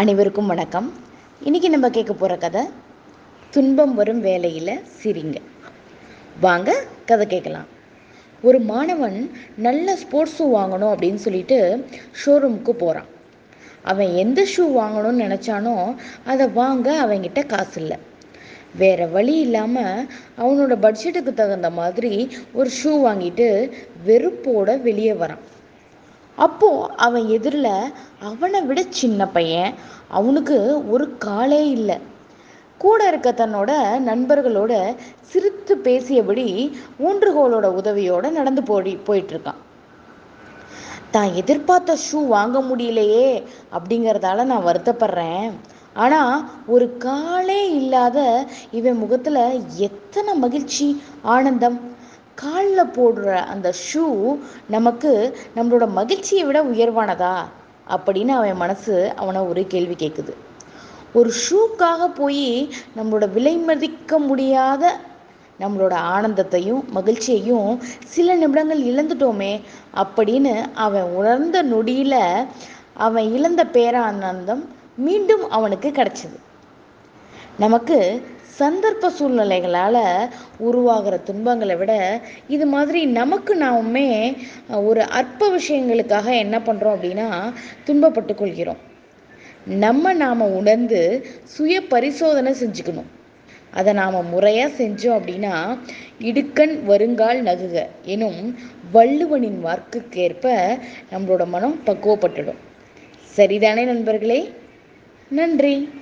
அனைவருக்கும் வணக்கம். இன்றைக்கி நம்ம கேட்க போகிற கதை துன்பம் வரும் வேலையில் சிரிங்க. வாங்க கதை கேட்கலாம். ஒரு மாணவன் நல்ல ஸ்போர்ட்ஸ் ஷூ வாங்கணும் அப்படின்னு சொல்லிட்டு ஷோரூமுக்கு போகிறான் அவன் எந்த ஷூ வாங்கணும்னு நினச்சானோ அதை வாங்க அவன்கிட்ட காசு இல்லை. வேறு வழி இல்லாமல் அவனோட பட்ஜெட்டுக்கு தகுந்த மாதிரி ஒரு ஷூ வாங்கிட்டு வெறுப்போட வெளியே வரான். அப்போது அவன் எதிரில் அவனை விட சின்ன பையன். அவனுக்கு ஒரு காலே இல்லை. கூட இருக்க தன்னோட நண்பர்களோட சிரித்து பேசியபடி ஊன்றுகோலோட உதவியோட நடந்து போடி போயிட்டுருக்கான். தான் எதிர்பார்த்த ஷூ வாங்க முடியலையே அப்படிங்கிறதால நான் வருத்தப்படுறேன். ஆனால் ஒரு காலே இல்லாத இவன் முகத்தில் எத்தனை மகிழ்ச்சி ஆனந்தம் காலில் போடுற அந்த ஷூ நமக்கு நம்மளோட மகிழ்ச்சியை விட உயர்வானதா? அப்படின்னு அவன் மனசு அவனை ஒரு கேள்வி கேட்குது ஒரு ஷூக்காக போய் நம்மளோட விலை மதிக்க முடியாத நம்மளோட ஆனந்தத்தையும் மகிழ்ச்சியையும் சில நிமிடங்கள் இழந்துட்டோமே அப்படின்னு அவன் உணர்ந்த நொடியில் அவன் இழந்த பேரானந்தம் மீண்டும் அவனுக்கு கிடைச்சது. நமக்கு சந்தர்ப்ப சூழ்நிலைகளால் உருவாகிற துன்பங்களை விட இது மாதிரி நமக்கு நாமே ஒரு அற்ப விஷயங்களுக்காக என்ன பண்ணுறோம் அப்படின்னா துன்பப்பட்டு கொள்கிறோம். நம்ம நாம் உணர்ந்து சுய பரிசோதனை செஞ்சுக்கணும். அதை நாம் முறையாக செஞ்சோம் அப்படின்னா இடுக்கண் வருங்கால் நகுக எனும் வள்ளுவனின் வாக்குக்கேற்ப நம்மளோட மனம் பக்குவப்பட்டுடும். சரிதானே நண்பர்களே? நன்றி.